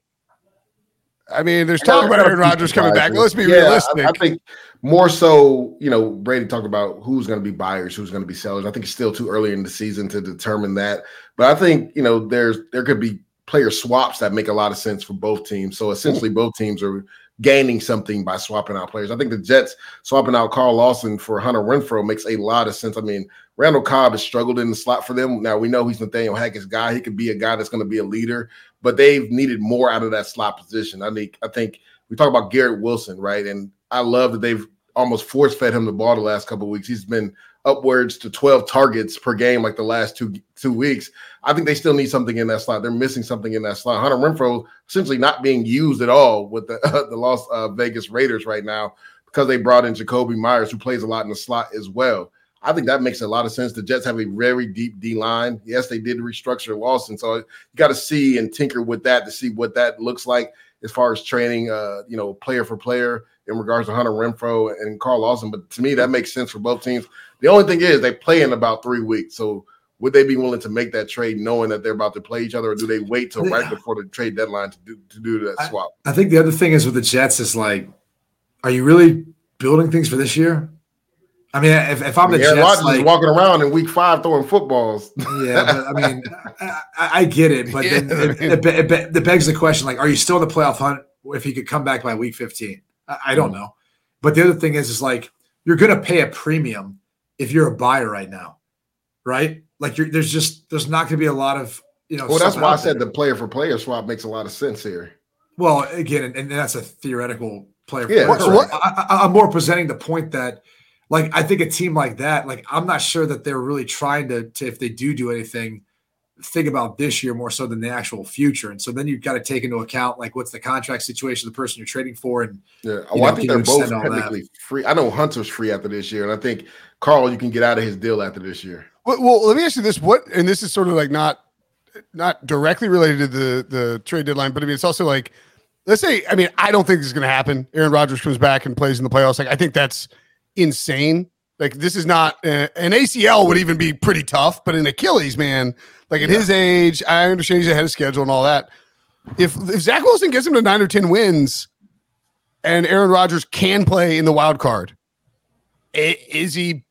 I mean, there's talk about Aaron Rodgers coming back. Let's be yeah, realistic. I, I, think more so, you know, Brady talked about who's going to be buyers, who's going to be sellers. I think it's still too early in the season to determine that. But I think, you know, there's there could be player swaps that make a lot of sense for both teams. So essentially, hmm. both teams are gaining something by swapping out players. I think the Jets swapping out Carl Lawson for Hunter Renfrow makes a lot of sense. I mean, Randall Cobb has struggled in the slot for them. Now we know he's Nathaniel Hackett's guy. He could be a guy that's going to be a leader, but they've needed more out of that slot position. I think I think we talk about Garrett Wilson, right? And I love that they've almost force fed him the ball the last couple weeks. He's been upwards to 12 targets per game like the last two two weeks. I think they still need something in that slot. They're missing something in that slot. Hunter Renfrow essentially not being used at all with the uh, (laughs) the Las uh, Vegas Raiders right now because they brought in Jakobi Meyers who plays a lot in the slot as well. I think that makes a lot of sense. The Jets have a very deep D line. Yes, they did restructure Lawson, so you got to see and tinker with that to see what that looks like as far as training, uh, you know, player for player in regards to Hunter Renfrow and Carl Lawson. But to me, that makes sense for both teams. The only thing is they play in about three weeks. So would they be willing to make that trade knowing that they're about to play each other, or do they wait till right before the trade deadline to do to do that swap? I, I think the other thing is with the Jets is like, are you really building things for this year? I mean, if, if I'm the Aaron Jets, like, walking around in Week Five throwing footballs. yeah, but I mean, I, I get it, but then Yeah, it, it, it, it, it begs the question: like, are you still in the playoff hunt if he could come back by Week 15? I, I don't know. But the other thing is, is like you're going to pay a premium if you're a buyer right now, right? Like, you're, there's just there's not going to be a lot of you know. well, that's why I said there. the player for player swap makes a lot of sense here. Well, again, and, and that's a theoretical player. Yeah, player. I, I, I'm more presenting the point that, like, I think a team like that, like, I'm not sure that they're really trying to, to if they do do anything, think about this year more so than the actual future. And so then you've got to take into account like what's the contract situation of the person you're trading for, and Yeah, You well, I think they're both extend technically free. I know Hunter's free after this year, and I think Carl, you can get out of his deal after this year. Well, well, let me ask you this: what, and this is sort of like not not directly related to the the trade deadline, but I mean, it's also like, let's say, I mean, I don't think this is going to happen. Aaron Rodgers comes back and plays in the playoffs. Like, I think that's insane. Like, this is not uh, an ACL would even be pretty tough, but an Achilles, man, like at his age, I understand he's ahead of schedule and all that. If if Zach Wilson gets him to nine or ten wins, and Aaron Rodgers can play in the wild card, i- is he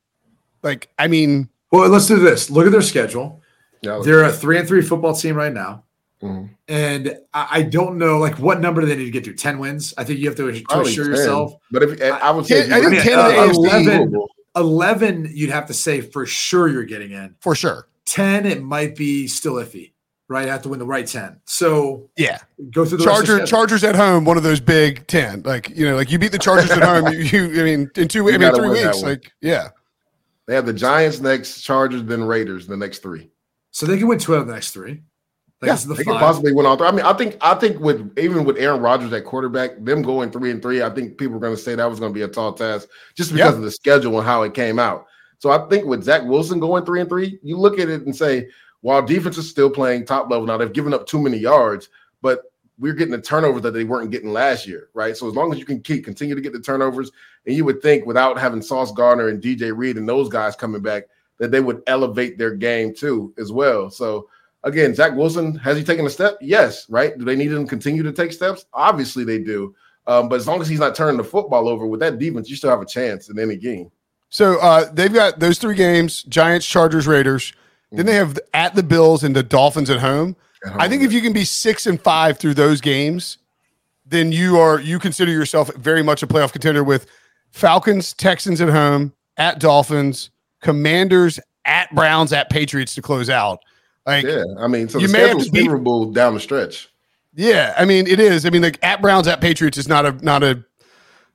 like? I mean. well, let's do this. Look at their schedule. Yeah, They're a three and three football team right now. Mhm. And I, I don't know, like, what number do they need to get to? Ten wins. I think you have to, to assure 10. yourself. But if I would say, Ten- I think mean, 10 uh, the AFC. 11 11 you'd have to say for sure you're getting in For sure. 10 it might be still iffy right you have to win the right 10 so Yeah. go through the rest of Charger. Chargers at home, one of those big 10. Like, you know, like you beat the Chargers at home. (laughs) You, you I mean, in two, I mean, three weeks. Like, yeah. they have the Giants next, Chargers, then Raiders the next three. so they can win 12 of the next three like yeah, the they could possibly win all three. I mean, I think, I think with even with Aaron Rodgers at quarterback, them going three and three, I think people are going to say that was going to be a tall task just because Yeah. of the schedule and how it came out. So I think with Zach Wilson going three and three, you look at it and say, while defense is still playing top level now, they've given up too many yards, but we're getting the turnovers that they weren't getting last year, right? So as long as you can keep continue to get the turnovers, and you would think without having Sauce Gardner and DJ Reed and those guys coming back, that they would elevate their game too as well. So again, Zach Wilson has he taken a step? Yes, right. Do they need him to continue to take steps? Obviously they do. Um, but as long as he's not turning the football over with that defense, you still have a chance in any game. So uh, they've got those three games Giants, Chargers, Raiders. Then they have at the Bills and the Dolphins at home. At I think home. if you can be six and five through those games, then you are you consider yourself very much a playoff contender with Falcons, Texans at home, at Dolphins, Commanders, at Browns, at Patriots to close out. Like yeah, I mean, so You the may have schedule's to beat- favorable down the stretch. Yeah, I mean it is. I mean, like at Browns at Patriots is not a not a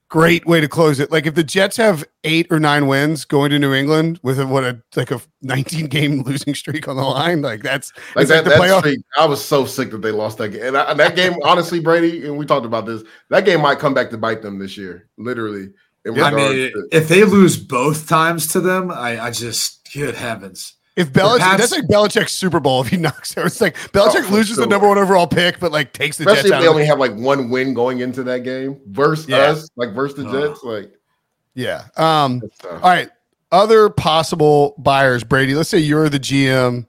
great way to close it. Like if the Jets have eight or nine wins going to New England with a, what a like a 19 game (laughs) losing streak on the line, like that's Like it's that, the that playoff. streak, I was so sick that they lost that game. And, I, that game, (laughs) honestly, Brady, and we talked about this, that game might come back to bite them this year, literally. In I mean, to- if they lose both times to them, I, I just good heavens. If Belichick, Perhaps- that's like Belichick's Super Bowl. If he (laughs) knocks out, it's like Belichick Oh, for loses the number one overall pick, but like takes the especially Jets if they of only it. have like one win going into that game versus Yeah. us, like versus the Oh. Jets. Like, Yeah. Um. All right. Other possible buyers, Brady. Let's say you're the GM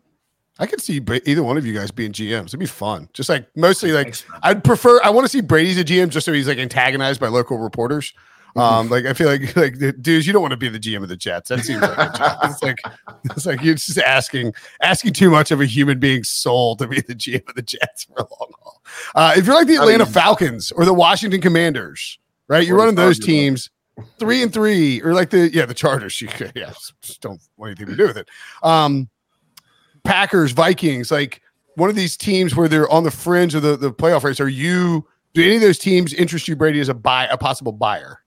I could see either one of you guys being GMs. It'd be fun. Just like mostly like Thanks, I'd prefer. I want to see Brady's a GM just so he's like antagonized by local reporters. Um, like I feel like (laughs) like dudes, you don't want to be the GM of the Jets. That seems like (laughs) it's like it's like you're just asking asking too much of a human being's soul to be the GM of the Jets for a long haul. Uh, if you're like the Atlanta I mean, Falcons or the Washington Commanders, right? You're running those teams three and three, or like the yeah the Chargers. You, yeah, just don't want anything to do with it. Um, Packers, Vikings, like one of these teams where they're on the fringe of the, the playoff race. Are you? Do any of those teams interest you, Brady, as a buy a possible buyer?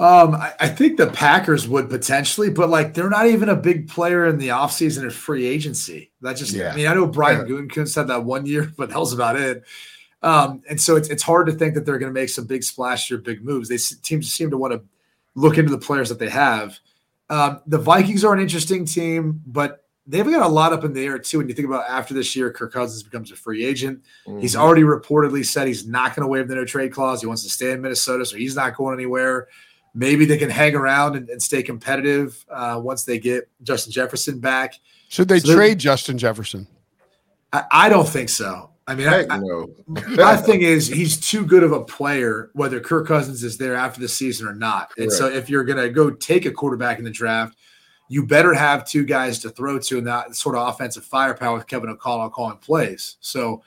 Um, I, I, think the Packers would potentially, but like they're not even a big player in the offseason or free agency. That just, yeah. I mean, I know Brian yeah. Gutekunst had that one year, (laughs) but that was about it. Um, and so it's it's hard to think that they're going to make some big splash or big moves. They teams seem to want to look into the players that they have. Um, the Vikings are an interesting team, but they've got a lot up in the air too. When you think about after this year, Kirk Cousins becomes a free agent. Mm-hmm. He's already reportedly said he's not going to waive the no trade clause. He wants to stay in Minnesota, so he's not going anywhere. Maybe they can hang around and, and stay competitive uh, once they get Justin Jefferson back. Should they so trade Justin Jefferson? I, I, don't think so. I mean, I, no. (laughs) my thing is he's too good of a player, whether Kirk Cousins is there after the season or not. Correct. And so, if you're going to go take a quarterback in the draft, you better have two guys to throw to in that sort of offensive firepower with Kevin O'Connell calling plays. So,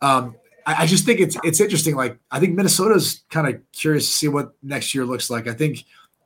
um, I, I just think it's it's interesting. Like I think Minnesota's kind of curious to see what next year looks like. I think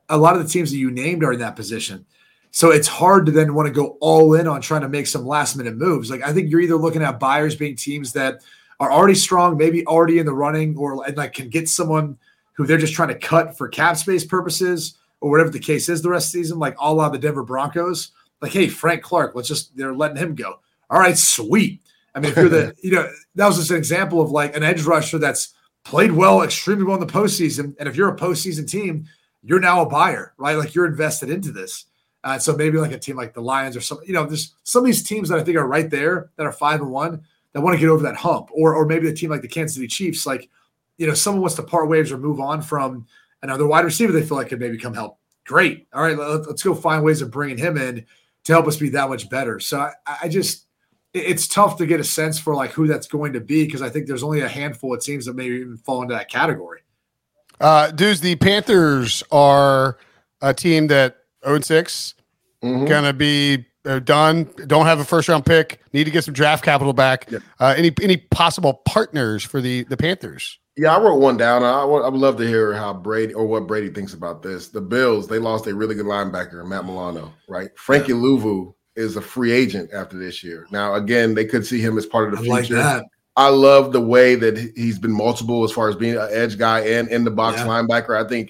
a lot of the teams that you named are in that position. So it's hard to then want to go all in on trying to make some last minute moves. Like I think you're either looking at buyers being teams that are already strong, maybe already in the running, or and like can get someone who they're just trying to cut for cap space purposes or whatever the case is the rest of the season, like all out the Denver Broncos. Like, hey, Frank Clark, let's just they're letting him go. All right, sweet. I mean, if you're the, (laughs) you know, that was just an example of like an edge rusher that's played well, extremely well in the postseason. And if you're a postseason team, you're now a buyer, right? Like you're invested into this. Uh, so maybe like a team like the Lions or some, you know, there's some of these teams that I think are right there that are five and one that want to get over that hump, or or maybe the team like the Kansas City Chiefs, like you know, someone wants to part ways or move on from another wide receiver they feel like could maybe come help. Great, all right, let's go find ways of bringing him in to help us be that much better. So I, I just it's tough to get a sense for like who that's going to be because I think there's only a handful it seems that maybe even fall into that category. Uh, dudes, the Panthers are a team that 0 6, mm-hmm. gonna be uh, done. Don't have a first round pick. Need to get some draft capital back. Yep. Uh, any any possible partners for the the Panthers? Yeah, I wrote one down. I, would, I would love to hear how Brady or what Brady thinks about this. The Bills they lost a really good linebacker, Matt Milano, right? Frankie yeah. Luvu is a free agent after this year. Now, again, they could see him as part of the I future. Like I love the way that he's been multiple as far as being an edge guy and in the box yeah. linebacker. I think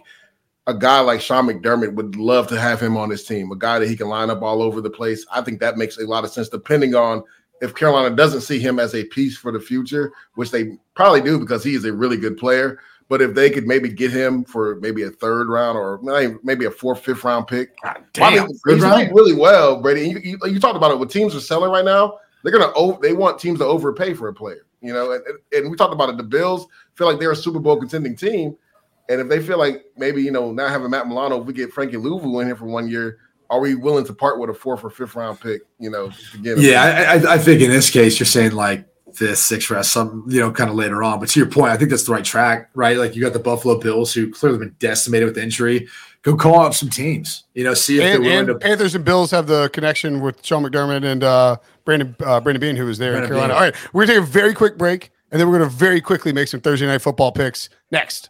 a guy like Sean McDermott would love to have him on his team, a guy that he can line up all over the place. I think that makes a lot of sense, depending on if Carolina doesn't see him as a piece for the future, which they probably do because he is a really good player. But if they could maybe get him for maybe a third round or maybe a fourth, fifth round pick, ah, God damn, he's playing really well, Brady. You, you, you, talked about it. What teams are selling right now, they're gonna over, they want teams to overpay for a player. You know, and, and we talked about it. The Bills feel like they're a Super Bowl contending team, and if they feel like maybe you know not having Matt Milano, if we get Frankie Luvu in here for one year, are we willing to part with a fourth or fifth round pick? You know, to get yeah, I, I think in this case you're saying like fifth, sixth round, some you know, kind of later on. But to your point, I think that's the right track, right? Like you got the Buffalo Bills who clearly been decimated with injury. Go call up some teams, you know, see if and, they're willing to. Panthers and Bills have the connection with Sean McDermott and uh, Brandon uh, Brandon Beane, who was there Brandon in Carolina. Beane. All right, we're gonna take a very quick break, and then we're gonna very quickly make some Thursday night football picks next.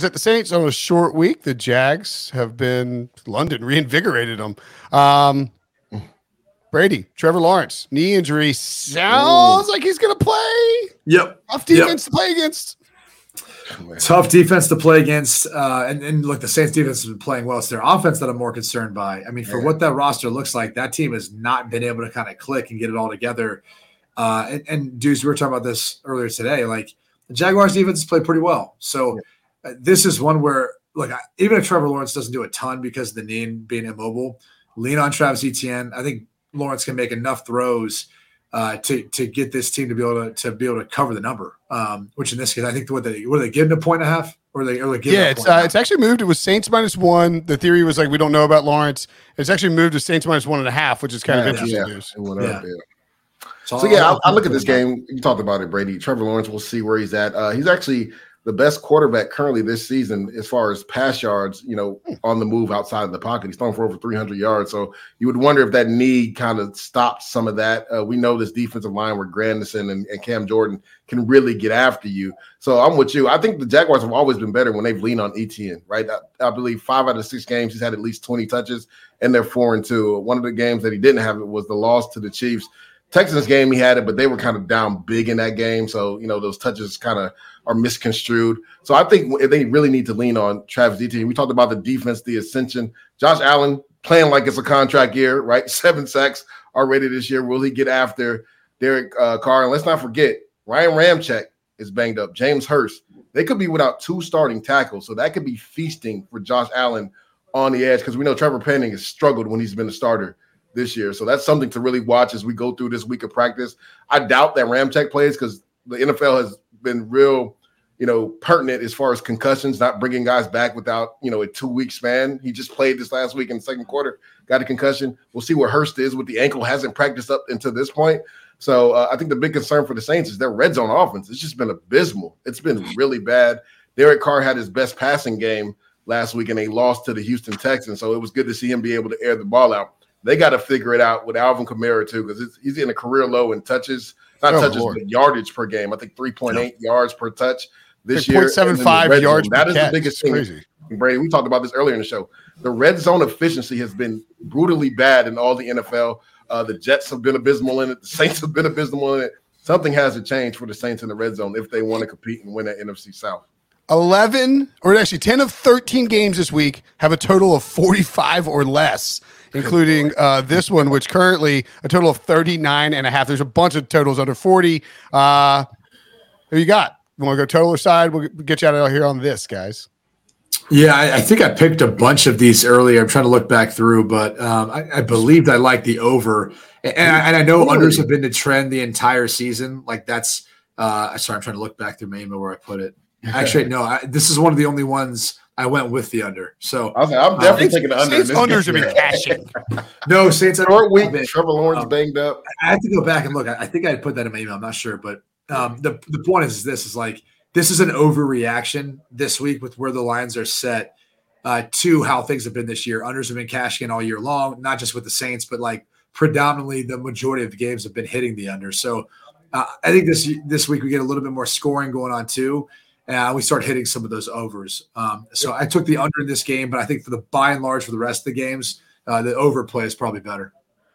Was at the Saints on a short week. The Jags have been London reinvigorated them. Um, Brady, Trevor Lawrence, knee injury sounds like he's going to play. Yep. Tough defense to play against. Tough defense to play against. Uh, and, and look, the Saints defense has been playing well. It's their offense that I'm more concerned by. I mean, for what that roster looks like, that team has not been able to kind of click and get it all together. Uh, and, and Deuce, we were talking about this earlier today. Like the Jaguars defense has played pretty well. So uh, this is one where, look, even if Trevor Lawrence doesn't do a ton because of the knee being immobile, lean on Travis Etienne. I think Lawrence can make enough throws uh, to to get this team to be able to to be able to cover the number. Um, which in this case, I think what they what are they giving a point and a half or they or they giving Yeah, a it's point and uh, it's actually moved. It was Saints minus one. The theory was like we don't know about Lawrence. It's actually moved to Saints minus one and a half, which is kind of interesting. yeah, news. it went yeah. So, So yeah, I, I look at this game. You talked about it, Brady. Trevor Lawrence. We'll see where he's at. Uh, he's actually the best quarterback currently this season as far as pass yards. You know, on the move outside of the pocket. He's thrown for over 300 yards. So you would wonder if that knee kind of stopped some of that. Uh, we know this defensive line where Granderson and, and Cam Jordan can really get after you. So I'm with you. I think the Jaguars have always been better when they've leaned on Etienne. Right. I, I believe five out of six games he's had at least 20 touches, and they're four and two. One of the games that he didn't have it was the loss to the Chiefs. Texans game he had it, but they were kind of down big in that game. So, you know, those touches kind of are misconstrued. So I think they really need to lean on Travis Etienne. We talked about the defense, the ascension. Josh Allen playing like it's a contract year, right? (laughs) Seven sacks already this year. Will he get after Derek uh, Carr? And let's not forget, Ryan Ramczyk is banged up. James Hurst. They could be without two starting tackles. So that could be feasting for Josh Allen on the edge because we know Trevor Penning has struggled when he's been a starter this year. So that's something to really watch as we go through this week of practice. I doubt that Ramczyk plays because the NFL has been real, you know, pertinent as far as concussions, not bringing guys back without, you know, a two week span. He just played this last week in the second quarter, got a concussion. We'll see where Hurst is with the ankle, hasn't practiced up until this point. So uh, I think the big concern for the Saints is their red zone offense. It's just been abysmal. It's been really bad. Derek Carr had his best passing game last week and they lost to the Houston Texans. So it was good to see him be able to air the ball out. They got to figure it out with Alvin Kamara too, because he's in a career low in touches, not Oh, touches, Lord. but yardage per game. I think 3.8 yards per touch this Like year. 0.75 And then the red yards per That is catch. the biggest thing. crazy. Brady, we talked about this earlier in the show. The red zone efficiency has been brutally bad in all the NFL. Uh, the Jets have been abysmal in it. The Saints have been abysmal in it. Something has to change for the Saints in the red zone if they want to compete and win at NFC South. 11 or actually 10 of 13 games this week have a total of 45 or less including uh, this one which currently a total of 39 and a half there's a bunch of totals under 40 uh who you got you want to go total or side we'll get you out of here on this guys Yeah, I, I think I picked a bunch of these earlier. I'm trying to look back through, but um, I, I believed I liked the over, and, and, I, and I know unders have been the trend the entire season. Like that's. Uh, sorry, I'm trying to look back through email where I put it. Actually, no, I, this is one of the only ones I went with the under. So I am definitely Saints- taking the under. in Saints this unders have been (laughs) cashing no Saints. Short week. Trevor Lawrence Um, banged up. I have to go back and look. I, I think I put that in my email. I'm not sure, but um, the the point is this: is like this is an overreaction this week with where the lines are set uh, to how things have been this year. Unders have been cashing in all year long, not just with the Saints, but like predominantly the majority of the games have been hitting the under. So uh, I think this this week we get a little bit more scoring going on too. And we start hitting some of those overs. Um, so I took the under in this game, but I think for the by and large for the rest of the games, uh, the overplay is probably better.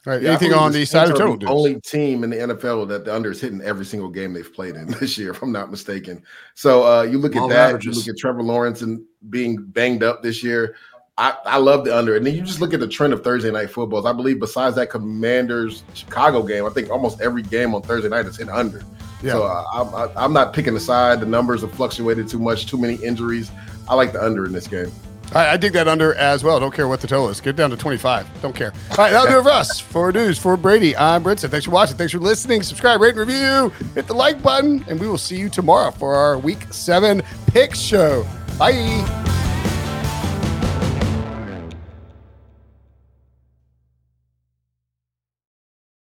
All right Yeah, anything on the side of total The dudes? only team in the NFL that the under is hitting every single game they've played in (laughs) this year, if I'm not mistaken. So uh, you look at All that, averages. you look at Trevor Lawrence and being banged up this year. I, I love the under. And then you just look at the trend of Thursday night footballs. I believe besides that Commanders Chicago game, I think almost every game on Thursday night is hit under. Yeah. So uh, I'm, I- I'm not picking a side. The numbers have fluctuated too much, too many injuries. I like the under in this game. I, I dig that under as well. Don't care what the total is. Get down to 25. Don't care. All right, that'll do it for us. (laughs) For Deuce, for Brady, I'm Brinson. Thanks for watching. Thanks for listening. Subscribe, rate, and review. Hit the like button, and we will see you tomorrow for our week seven pick show. Bye.